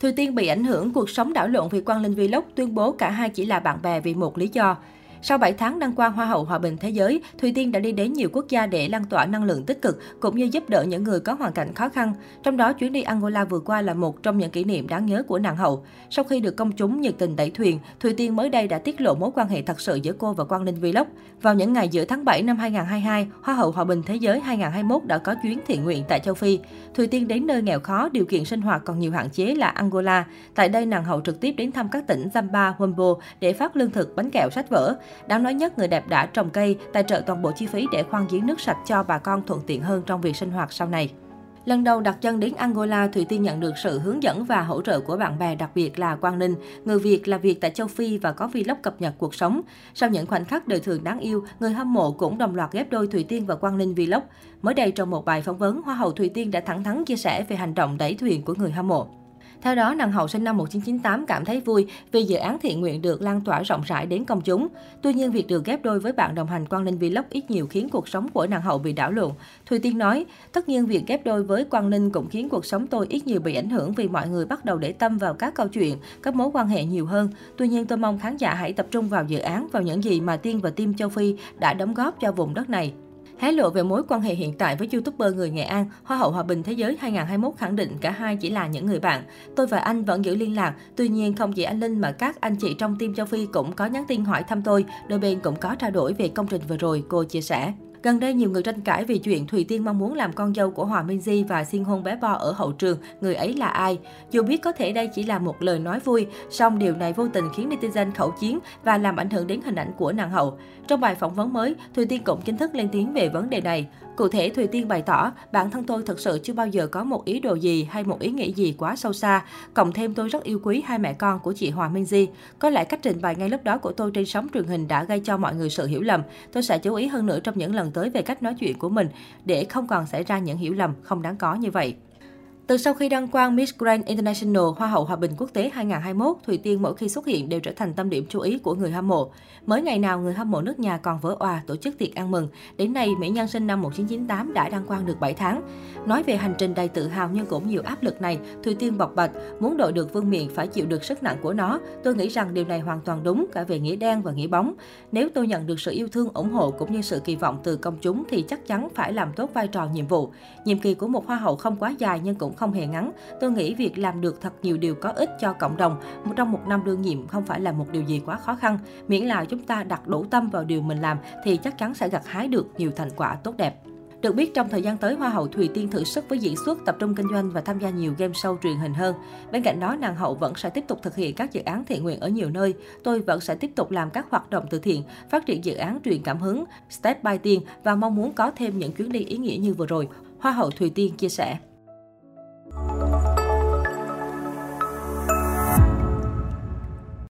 Thùy Tiên bị ảnh hưởng, cuộc sống đảo lộn vì Quang Linh Vlog tuyên bố cả hai chỉ là bạn bè vì một lý do. Sau 7 tháng đăng quang Hoa hậu Hòa bình Thế giới, Thùy Tiên đã đi đến nhiều quốc gia để lan tỏa năng lượng tích cực cũng như giúp đỡ những người có hoàn cảnh khó khăn. Trong đó, chuyến đi Angola vừa qua là một trong những kỷ niệm đáng nhớ của nàng hậu. Sau khi được công chúng nhiệt tình đẩy thuyền, Thùy Tiên mới đây đã tiết lộ mối quan hệ thật sự giữa cô và Quang Linh Vlog. Vào những ngày giữa tháng 7 năm 2022, Hoa hậu Hòa bình Thế giới 2021 đã có chuyến thiện nguyện tại châu Phi. Thùy Tiên đến nơi nghèo khó, điều kiện sinh hoạt còn nhiều hạn chế là Angola. Tại đây, nàng hậu trực tiếp đến thăm các tỉnh Zamba, Wombo để phát lương thực, bánh kẹo, sách vở. Đáng nói nhất, người đẹp đã trồng cây, tài trợ toàn bộ chi phí để khoan giếng nước sạch cho bà con thuận tiện hơn trong việc sinh hoạt sau này. Lần đầu đặt chân đến Angola, Thủy Tiên nhận được sự hướng dẫn và hỗ trợ của bạn bè đặc biệt là Quang Ninh, người Việt làm việc tại châu Phi và có vlog cập nhật cuộc sống. Sau những khoảnh khắc đời thường đáng yêu, người hâm mộ cũng đồng loạt ghép đôi Thủy Tiên và Quang Ninh vlog. Mới đây trong một bài phỏng vấn, Hoa hậu Thủy Tiên đã thẳng thắn chia sẻ về hành động đẩy thuyền của người hâm mộ. Theo đó, nàng hậu sinh năm 1998 cảm thấy vui vì dự án thiện nguyện được lan tỏa rộng rãi đến công chúng. Tuy nhiên, việc được ghép đôi với bạn đồng hành Quang Linh Vlog ít nhiều khiến cuộc sống của nàng hậu bị đảo lộn. Thùy Tiên nói, tất nhiên việc ghép đôi với Quang Linh cũng khiến cuộc sống tôi ít nhiều bị ảnh hưởng vì mọi người bắt đầu để tâm vào các câu chuyện, các mối quan hệ nhiều hơn. Tuy nhiên, tôi mong khán giả hãy tập trung vào dự án, vào những gì mà Tiên và Team Châu Phi đã đóng góp cho vùng đất này. Hé lộ về mối quan hệ hiện tại với YouTuber người Nghệ An, Hoa hậu Hòa bình Thế giới 2021 khẳng định cả hai chỉ là những người bạn. Tôi và anh vẫn giữ liên lạc, tuy nhiên không chỉ anh Linh mà các anh chị trong team Châu Phi cũng có nhắn tin hỏi thăm tôi, đôi bên cũng có trao đổi về công trình vừa rồi, cô chia sẻ. Gần đây, nhiều người tranh cãi vì chuyện Thùy Tiên mong muốn làm con dâu của Hòa Minh Di và xin hôn bé Bo ở hậu trường, người ấy là ai. Dù biết có thể đây chỉ là một lời nói vui, song điều này vô tình khiến netizen khẩu chiến và làm ảnh hưởng đến hình ảnh của nàng hậu. Trong bài phỏng vấn mới, Thùy Tiên cũng chính thức lên tiếng về vấn đề này. Cụ thể, Thùy Tiên bày tỏ, bản thân tôi thật sự chưa bao giờ có một ý đồ gì hay một ý nghĩ gì quá sâu xa. Cộng thêm tôi rất yêu quý hai mẹ con của chị Hòa Minh Di. Có lẽ cách trình bày ngay lúc đó của tôi trên sóng truyền hình đã gây cho mọi người sự hiểu lầm. Tôi sẽ chú ý hơn nữa trong những lần tới về cách nói chuyện của mình để không còn xảy ra những hiểu lầm không đáng có như vậy. Từ sau khi đăng quang Miss Grand International Hoa hậu Hòa bình quốc tế 2021, Thùy Tiên mỗi khi xuất hiện đều trở thành tâm điểm chú ý của người hâm mộ. Mới ngày nào người hâm mộ nước nhà còn vỡ òa tổ chức tiệc ăn mừng, đến nay mỹ nhân sinh năm 1998 đã đăng quang được 7 tháng. Nói về hành trình đầy tự hào nhưng cũng nhiều áp lực này, Thùy Tiên bộc bạch, muốn đội được vương miện phải chịu được sức nặng của nó. Tôi nghĩ rằng điều này hoàn toàn đúng cả về nghĩa đen và nghĩa bóng. Nếu tôi nhận được sự yêu thương, ủng hộ cũng như sự kỳ vọng từ công chúng thì chắc chắn phải làm tốt vai trò nhiệm vụ. Nhiệm kỳ của một hoa hậu không quá dài nhưng cũng không hề ngắn. Tôi nghĩ việc làm được thật nhiều điều có ích cho cộng đồng trong một năm đương nhiệm không phải là một điều gì quá khó khăn. Miễn là chúng ta đặt đủ tâm vào điều mình làm thì chắc chắn sẽ gặt hái được nhiều thành quả tốt đẹp. Được biết, trong thời gian tới, Hoa hậu Thùy Tiên thử sức với diễn xuất, tập trung kinh doanh và tham gia nhiều game show truyền hình hơn. Bên cạnh đó, nàng hậu vẫn sẽ tiếp tục thực hiện các dự án thiện nguyện ở nhiều nơi. Tôi vẫn sẽ tiếp tục làm các hoạt động từ thiện, phát triển dự án truyền cảm hứng, Step by Tiên và mong muốn có thêm những chuyến đi ý nghĩa như vừa rồi. Hoa hậu Thùy Tiên chia sẻ.